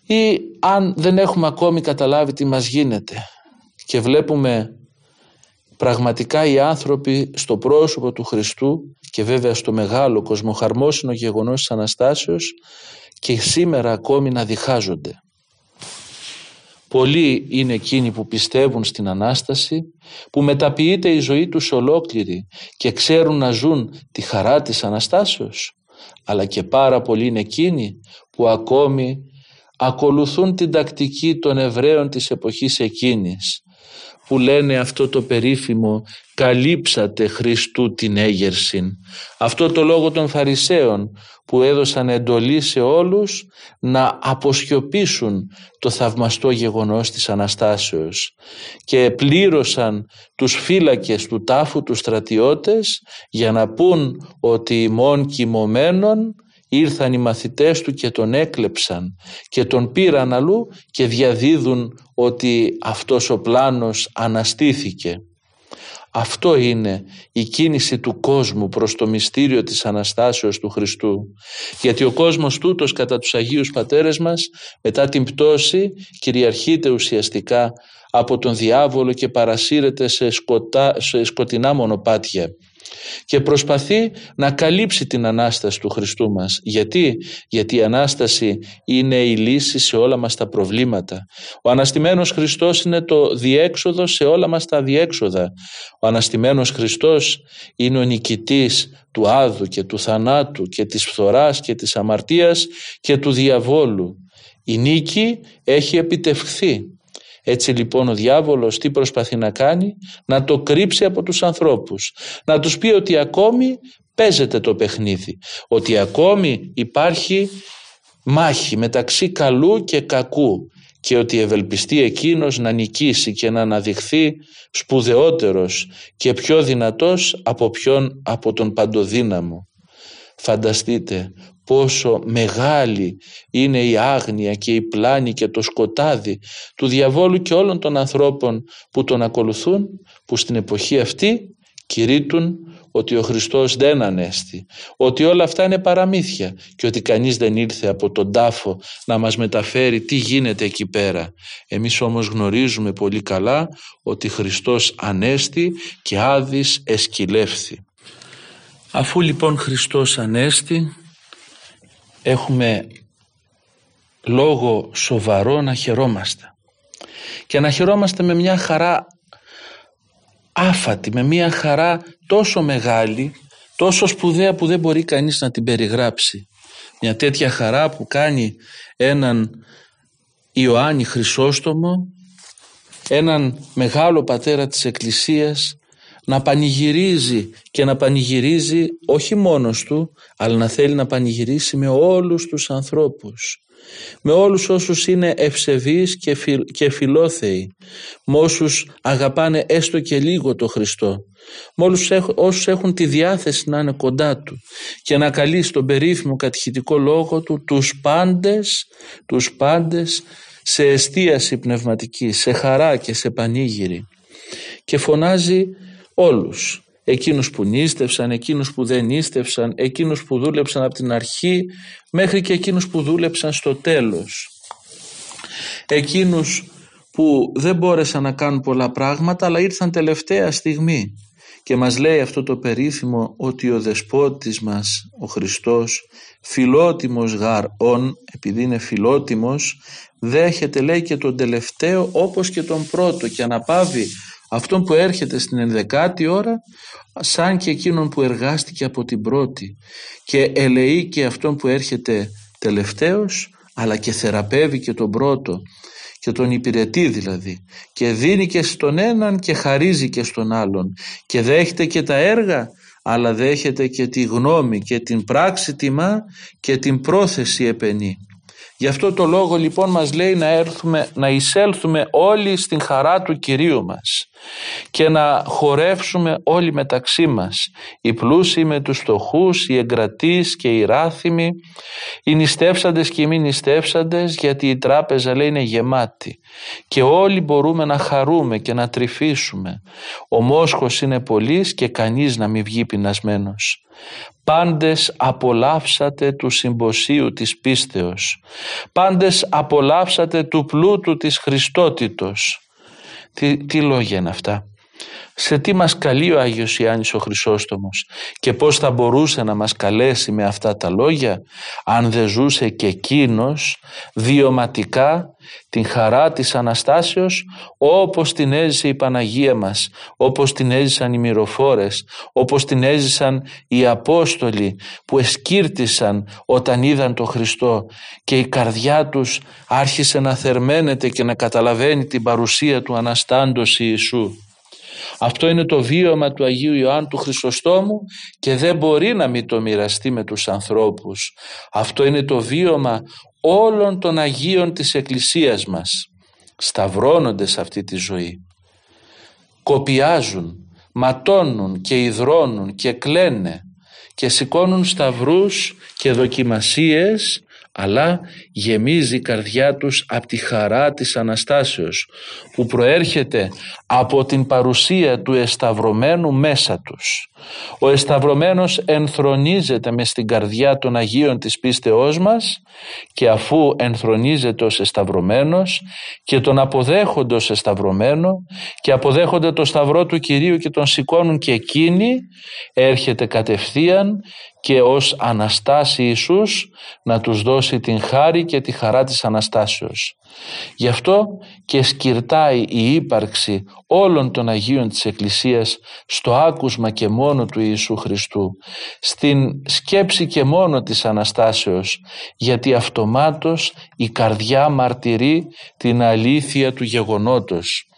ή αν δεν έχουμε ακόμη καταλάβει τι μας γίνεται και βλέπουμε πραγματικά οι άνθρωποι στο πρόσωπο του Χριστού και βέβαια στο μεγάλο κοσμοχαρμόσυνο γεγονός της Αναστάσεως και σήμερα ακόμη να διχάζονται. Πολλοί είναι εκείνοι που πιστεύουν στην Ανάσταση, που μεταποιείται η ζωή τους ολόκληρη και ξέρουν να ζουν τη χαρά της Αναστάσεως. Αλλά και πάρα πολλοί είναι εκείνοι που ακόμη ακολουθούν την τακτική των Εβραίων της εποχής εκείνης που λένε αυτό το περίφημο «καλύψατε Χριστού την έγερσιν». Αυτό το λόγο των Φαρισαίων που έδωσαν εντολή σε όλους να αποσιωπήσουν το θαυμαστό γεγονός της Αναστάσεως και πλήρωσαν τους φύλακες του τάφου τους στρατιώτες για να πούν ότι ημών κοιμωμένων ήρθαν οι μαθητές του και τον έκλεψαν και τον πήραν αλλού και διαδίδουν ότι αυτός ο πλάνος αναστήθηκε. Αυτό είναι η κίνηση του κόσμου προς το μυστήριο της Αναστάσεως του Χριστού. Γιατί ο κόσμος τούτος κατά τους Αγίους Πατέρες μας μετά την πτώση κυριαρχείται ουσιαστικά από τον διάβολο και παρασύρεται σε, σκοτά, σε σκοτεινά μονοπάτια και προσπαθεί να καλύψει την Ανάσταση του Χριστού μας. Γιατί; Γιατί η Ανάσταση είναι η λύση σε όλα μας τα προβλήματα. Ο Αναστημένος Χριστός είναι το διέξοδο σε όλα μας τα διέξοδα. Ο Αναστημένος Χριστός είναι ο νικητής του άδου και του θανάτου και της φθοράς και της αμαρτίας και του διαβόλου. Η νίκη έχει επιτευχθεί έτσι λοιπόν ο διάβολος τι προσπαθεί να κάνει, να το κρύψει από τους ανθρώπους, να τους πει ότι ακόμη παίζεται το παιχνίδι, ότι ακόμη υπάρχει μάχη μεταξύ καλού και κακού. Και ότι ευελπιστεί εκείνος να νικήσει και να αναδειχθεί σπουδαιότερος και πιο δυνατός από ποιον από τον παντοδύναμο. Φανταστείτε πόσο μεγάλη είναι η άγνοια και η πλάνη και το σκοτάδι του διαβόλου και όλων των ανθρώπων που τον ακολουθούν που στην εποχή αυτή κηρύττουν ότι ο Χριστός δεν ανέστη, ότι όλα αυτά είναι παραμύθια και ότι κανείς δεν ήρθε από τον τάφο να μας μεταφέρει τι γίνεται εκεί πέρα. Εμείς όμως γνωρίζουμε πολύ καλά ότι Χριστός ανέστη και άδης εσκυλεύθη. Αφού λοιπόν Χριστός ανέστη έχουμε λόγο σοβαρό να χαιρόμαστε και να χαιρόμαστε με μια χαρά άφατη, με μια χαρά τόσο μεγάλη, τόσο σπουδαία που δεν μπορεί κανείς να την περιγράψει. Μια τέτοια χαρά που κάνει έναν Ιωάννη Χρυσόστομο, έναν μεγάλο πατέρα της Εκκλησίας, να πανηγυρίζει και να πανηγυρίζει όχι μόνος του αλλά να θέλει να πανηγυρίσει με όλους τους ανθρώπους. Με όλους όσους είναι ευσεβείς και, φι, και φιλόθεοι. Με όσους αγαπάνε έστω και λίγο το Χριστό. Με όλους όσους έχουν τη διάθεση να είναι κοντά του και να καλεί στον περίφημο κατηχητικό λόγο του τους πάντες, τους πάντες σε εστίαση πνευματική, σε χαρά και σε πανήγυρη. Και φωνάζει όλους εκείνους που νίστευσαν, εκείνους που δεν νίστευσαν, εκείνους που δούλεψαν από την αρχή μέχρι και εκείνους που δούλεψαν στο τέλος. Εκείνους που δεν μπόρεσαν να κάνουν πολλά πράγματα αλλά ήρθαν τελευταία στιγμή και μας λέει αυτό το περίφημο ότι ο δεσπότης μας ο Χριστός φιλότιμος γαρ ον επειδή είναι φιλότιμος δέχεται λέει και τον τελευταίο όπως και τον πρώτο και αναπαύει αυτόν που έρχεται στην ενδεκάτη ώρα σαν και εκείνον που εργάστηκε από την πρώτη και ελεεί και αυτόν που έρχεται τελευταίος αλλά και θεραπεύει και τον πρώτο και τον υπηρετεί δηλαδή και δίνει και στον έναν και χαρίζει και στον άλλον και δέχεται και τα έργα αλλά δέχεται και τη γνώμη και την πράξη τιμά και την πρόθεση επενεί. Γι' αυτό το λόγο λοιπόν μας λέει να, έρθουμε, να εισέλθουμε όλοι στην χαρά του Κυρίου μας και να χορεύσουμε όλοι μεταξύ μας. Οι πλούσιοι με τους φτωχούς, οι εγκρατείς και οι ράθυμοι οι νηστεύσαντες και οι μη νηστεύσαντες γιατί η τράπεζα λέει είναι γεμάτη. Και όλοι μπορούμε να χαρούμε και να τρυφήσουμε. Ο μόσχος είναι πολύς και κανείς να μην βγει πεινασμένος Πάντες απολαύσατε του συμποσίου της πίστεως. Πάντες απολαύσατε του πλούτου της Χριστότητος. Τι, τι λόγια είναι αυτά; Σε τι μας καλεί ο Άγιος Ιάννης ο Χρυσόστομος και πώς θα μπορούσε να μας καλέσει με αυτά τα λόγια αν δεν ζούσε και εκείνος βιωματικά την χαρά της Αναστάσεως όπως την έζησε η Παναγία μας, όπως την έζησαν οι μυροφόρες, όπως την έζησαν οι Απόστολοι που εσκύρτησαν όταν είδαν τον Χριστό και η καρδιά τους άρχισε να θερμαίνεται και να καταλαβαίνει την παρουσία του Αναστάντος Ιησού. Αυτό είναι το βίωμα του Αγίου Ιωάννου του Χρυσοστόμου και δεν μπορεί να μην το μοιραστεί με τους ανθρώπους. Αυτό είναι το βίωμα όλων των Αγίων της Εκκλησίας μας. Σταυρώνονται σε αυτή τη ζωή. Κοπιάζουν, ματώνουν και υδρώνουν και κλαίνε και σηκώνουν σταυρούς και δοκιμασίες αλλά γεμίζει η καρδιά τους από τη χαρά της Αναστάσεως που προέρχεται από την παρουσία του εσταυρωμένου μέσα τους. Ο εσταυρωμένος ενθρονίζεται μες στην καρδιά των Αγίων της πίστεώς μας και αφού ενθρονίζεται ως εσταυρωμένος και τον αποδέχονται ως εσταυρωμένο και αποδέχονται το σταυρό του Κυρίου και τον σηκώνουν και εκείνοι έρχεται κατευθείαν και ως Αναστάση Ιησούς να τους δώσει την χάρη και τη χαρά της Αναστάσεως. Γι' αυτό και σκυρτάει η ύπαρξη όλων των Αγίων της Εκκλησίας στο άκουσμα και μόνο του Ιησού Χριστού, στην σκέψη και μόνο της Αναστάσεως, γιατί αυτομάτως η καρδιά μαρτυρεί την αλήθεια του γεγονότος.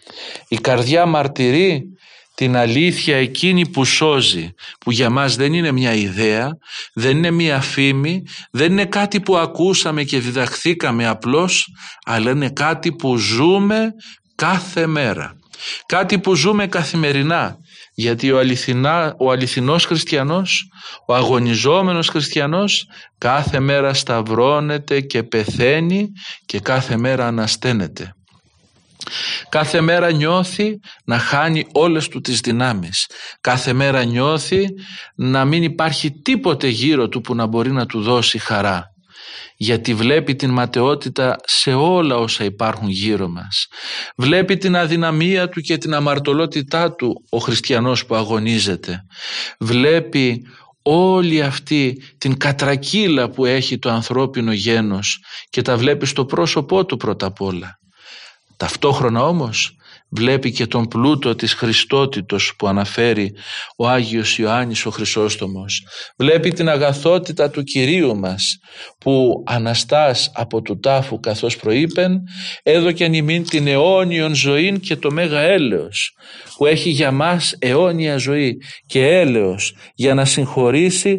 Η καρδιά μαρτυρεί την αλήθεια εκείνη που σώζει, που για μας δεν είναι μια ιδέα, δεν είναι μια φήμη, δεν είναι κάτι που ακούσαμε και διδαχθήκαμε απλώς, αλλά είναι κάτι που ζούμε κάθε μέρα. Κάτι που ζούμε καθημερινά, γιατί ο, αληθινά, ο αληθινός χριστιανός, ο αγωνιζόμενος χριστιανός, κάθε μέρα σταυρώνεται και πεθαίνει και κάθε μέρα ανασταίνεται. Κάθε μέρα νιώθει να χάνει όλες του τις δυνάμεις. Κάθε μέρα νιώθει να μην υπάρχει τίποτε γύρω του που να μπορεί να του δώσει χαρά. Γιατί βλέπει την ματαιότητα σε όλα όσα υπάρχουν γύρω μας. Βλέπει την αδυναμία του και την αμαρτωλότητά του ο χριστιανός που αγωνίζεται. Βλέπει όλη αυτή την κατρακύλα που έχει το ανθρώπινο γένος και τα βλέπει στο πρόσωπό του πρώτα απ' όλα. Ταυτόχρονα όμως βλέπει και τον πλούτο της Χριστότητος που αναφέρει ο Άγιος Ιωάννης ο Χρυσόστομος. Βλέπει την αγαθότητα του Κυρίου μας που αναστάς από του τάφου καθώς προείπεν έδωκεν ημίν την αιώνιον ζωή και το μέγα έλεος που έχει για μας αιώνια ζωή και έλεος για να συγχωρήσει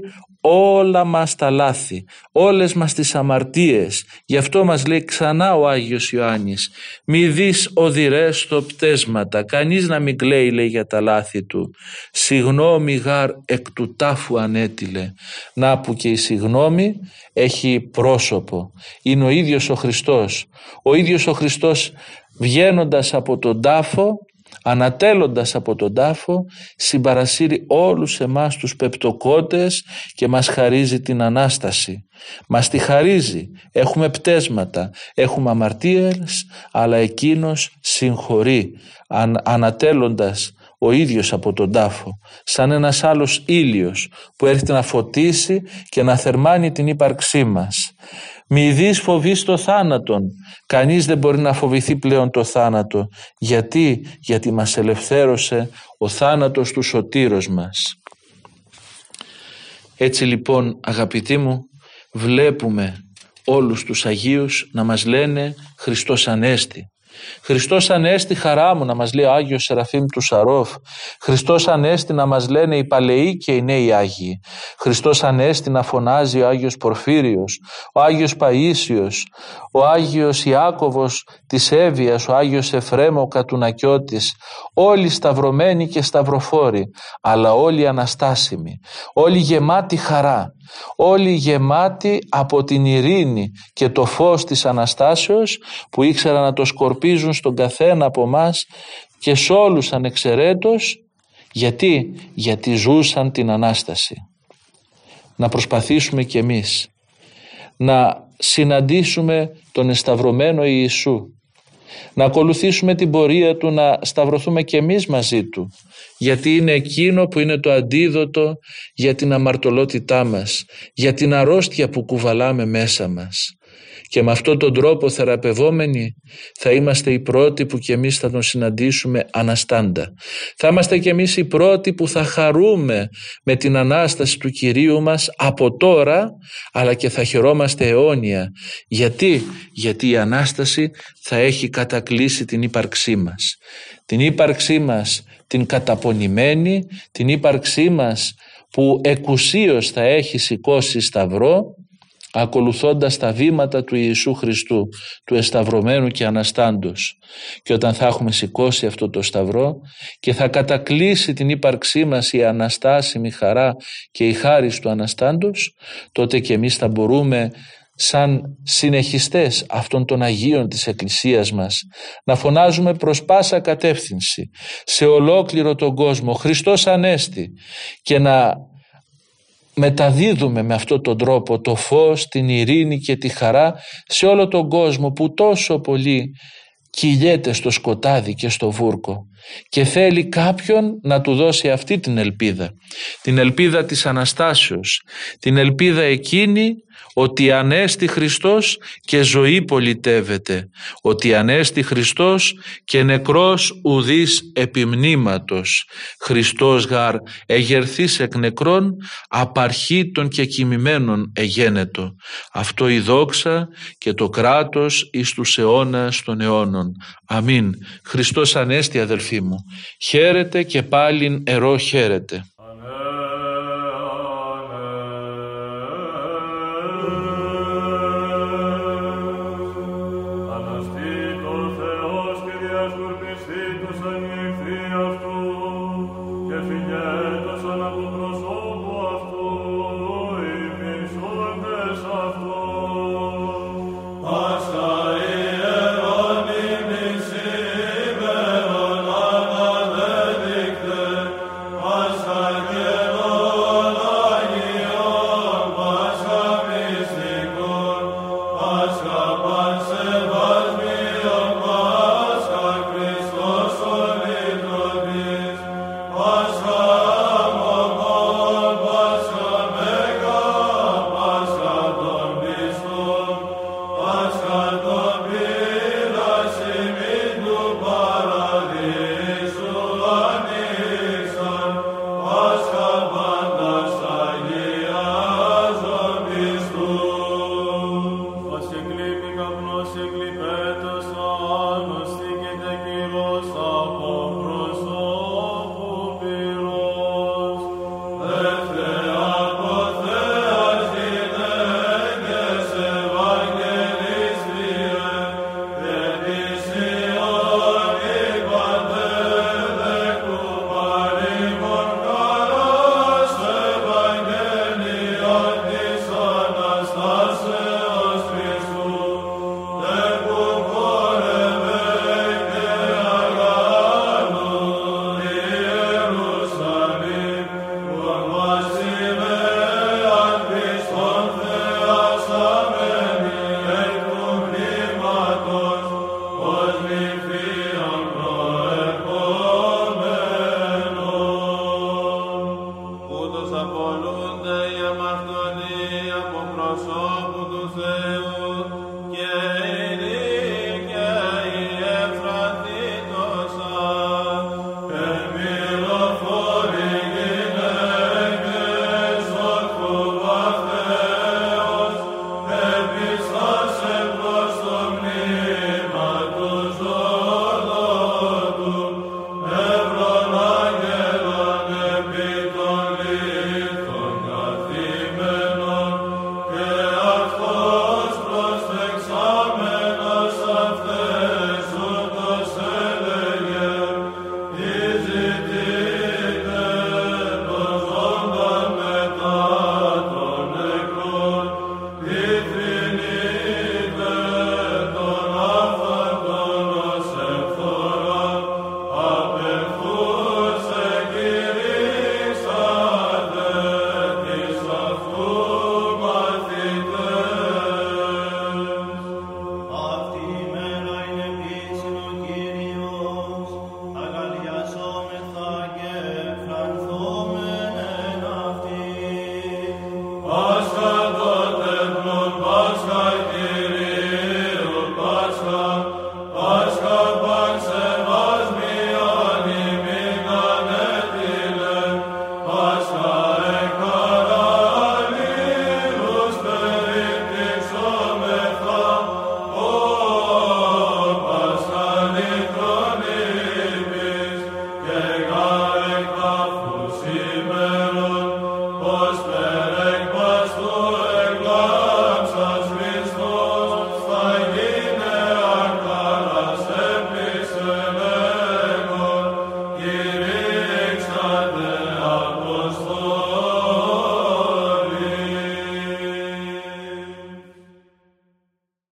όλα μας τα λάθη, όλες μας τις αμαρτίες. Γι' αυτό μας λέει ξανά ο Άγιος Ιωάννης «Μη δεις οδυρές στο πτέσματα, κανείς να μην κλαίει λέει για τα λάθη του. Συγνώμη γάρ εκ του τάφου ανέτειλε». Να που και η συγνώμη έχει πρόσωπο. Είναι ο ίδιος ο Χριστός. Ο ίδιος ο Χριστός βγαίνοντας από τον τάφο ανατέλλοντας από τον τάφο συμπαρασύρει όλους εμάς τους πεπτοκότες και μας χαρίζει την Ανάσταση. Μας τη χαρίζει, έχουμε πτέσματα, έχουμε αμαρτίες, αλλά εκείνος συγχωρεί αν, ανατέλλοντας ο ίδιος από τον τάφο, σαν ένας άλλος ήλιος που έρχεται να φωτίσει και να θερμάνει την ύπαρξή μας. Μη δεις φοβείς το θάνατον. Κανείς δεν μπορεί να φοβηθεί πλέον το θάνατο. Γιατί, γιατί μας ελευθέρωσε ο θάνατος του σωτήρος μας. Έτσι λοιπόν αγαπητοί μου βλέπουμε όλους τους Αγίους να μας λένε Χριστός Ανέστη. Χριστός Ανέστη χαρά μου να μας λέει ο Άγιος Σεραφείμ του Σαρόφ. Χριστός Ανέστη να μας λένε οι παλαιοί και οι νέοι Άγιοι. Χριστός Ανέστη να φωνάζει ο Άγιος Πορφύριος, ο Άγιος Παΐσιος, ο Άγιος Ιάκωβος της Εύβοιας, ο Άγιος Εφρέμ ο Κατουνακιώτης. Όλοι σταυρωμένοι και σταυροφόροι, αλλά όλοι αναστάσιμοι, όλοι γεμάτοι χαρά όλοι γεμάτοι από την ειρήνη και το φως της Αναστάσεως που ήξεραν να το σκορπίζουν στον καθένα από μας και σε όλους ανεξαιρέτως γιατί, γιατί ζούσαν την Ανάσταση. Να προσπαθήσουμε κι εμείς να συναντήσουμε τον εσταυρωμένο Ιησού να ακολουθήσουμε την πορεία Του, να σταυρωθούμε και εμείς μαζί Του γιατί είναι εκείνο που είναι το αντίδοτο για την αμαρτωλότητά μας, για την αρρώστια που κουβαλάμε μέσα μας. Και με αυτόν τον τρόπο θεραπευόμενοι θα είμαστε οι πρώτοι που και εμείς θα τον συναντήσουμε αναστάντα. Θα είμαστε και εμείς οι πρώτοι που θα χαρούμε με την Ανάσταση του Κυρίου μας από τώρα αλλά και θα χαιρόμαστε αιώνια. Γιατί, Γιατί η Ανάσταση θα έχει κατακλείσει την ύπαρξή μας. Την ύπαρξή μας την καταπονημένη, την ύπαρξή μας που εκουσίως θα έχει σηκώσει σταυρό ακολουθώντας τα βήματα του Ιησού Χριστού, του εσταυρωμένου και αναστάντος. Και όταν θα έχουμε σηκώσει αυτό το σταυρό και θα κατακλείσει την ύπαρξή μας η αναστάσιμη χαρά και η χάρη του αναστάντος, τότε και εμείς θα μπορούμε σαν συνεχιστές αυτών των Αγίων της Εκκλησίας μας να φωνάζουμε προς πάσα κατεύθυνση σε ολόκληρο τον κόσμο Χριστός Ανέστη και να μεταδίδουμε με αυτόν τον τρόπο το φως, την ειρήνη και τη χαρά σε όλο τον κόσμο που τόσο πολύ κυλιέται στο σκοτάδι και στο βούρκο και θέλει κάποιον να του δώσει αυτή την ελπίδα. Την ελπίδα της Αναστάσεως την ελπίδα εκείνη ότι Ανέστη Χριστός και ζωή πολιτεύεται, ότι Ανέστη Χριστός και νεκρός ουδής επιμνήματος, Χριστός γαρ εγερθής εκ νεκρών, απαρχήτων και κοιμημένων εγένετο. Αυτό η δόξα και το κράτος εις τους αιώνας των αιώνων. Αμήν. Χριστός Ανέστη αδελφοί μου. Χαίρετε και πάλιν ερώ χαίρετε.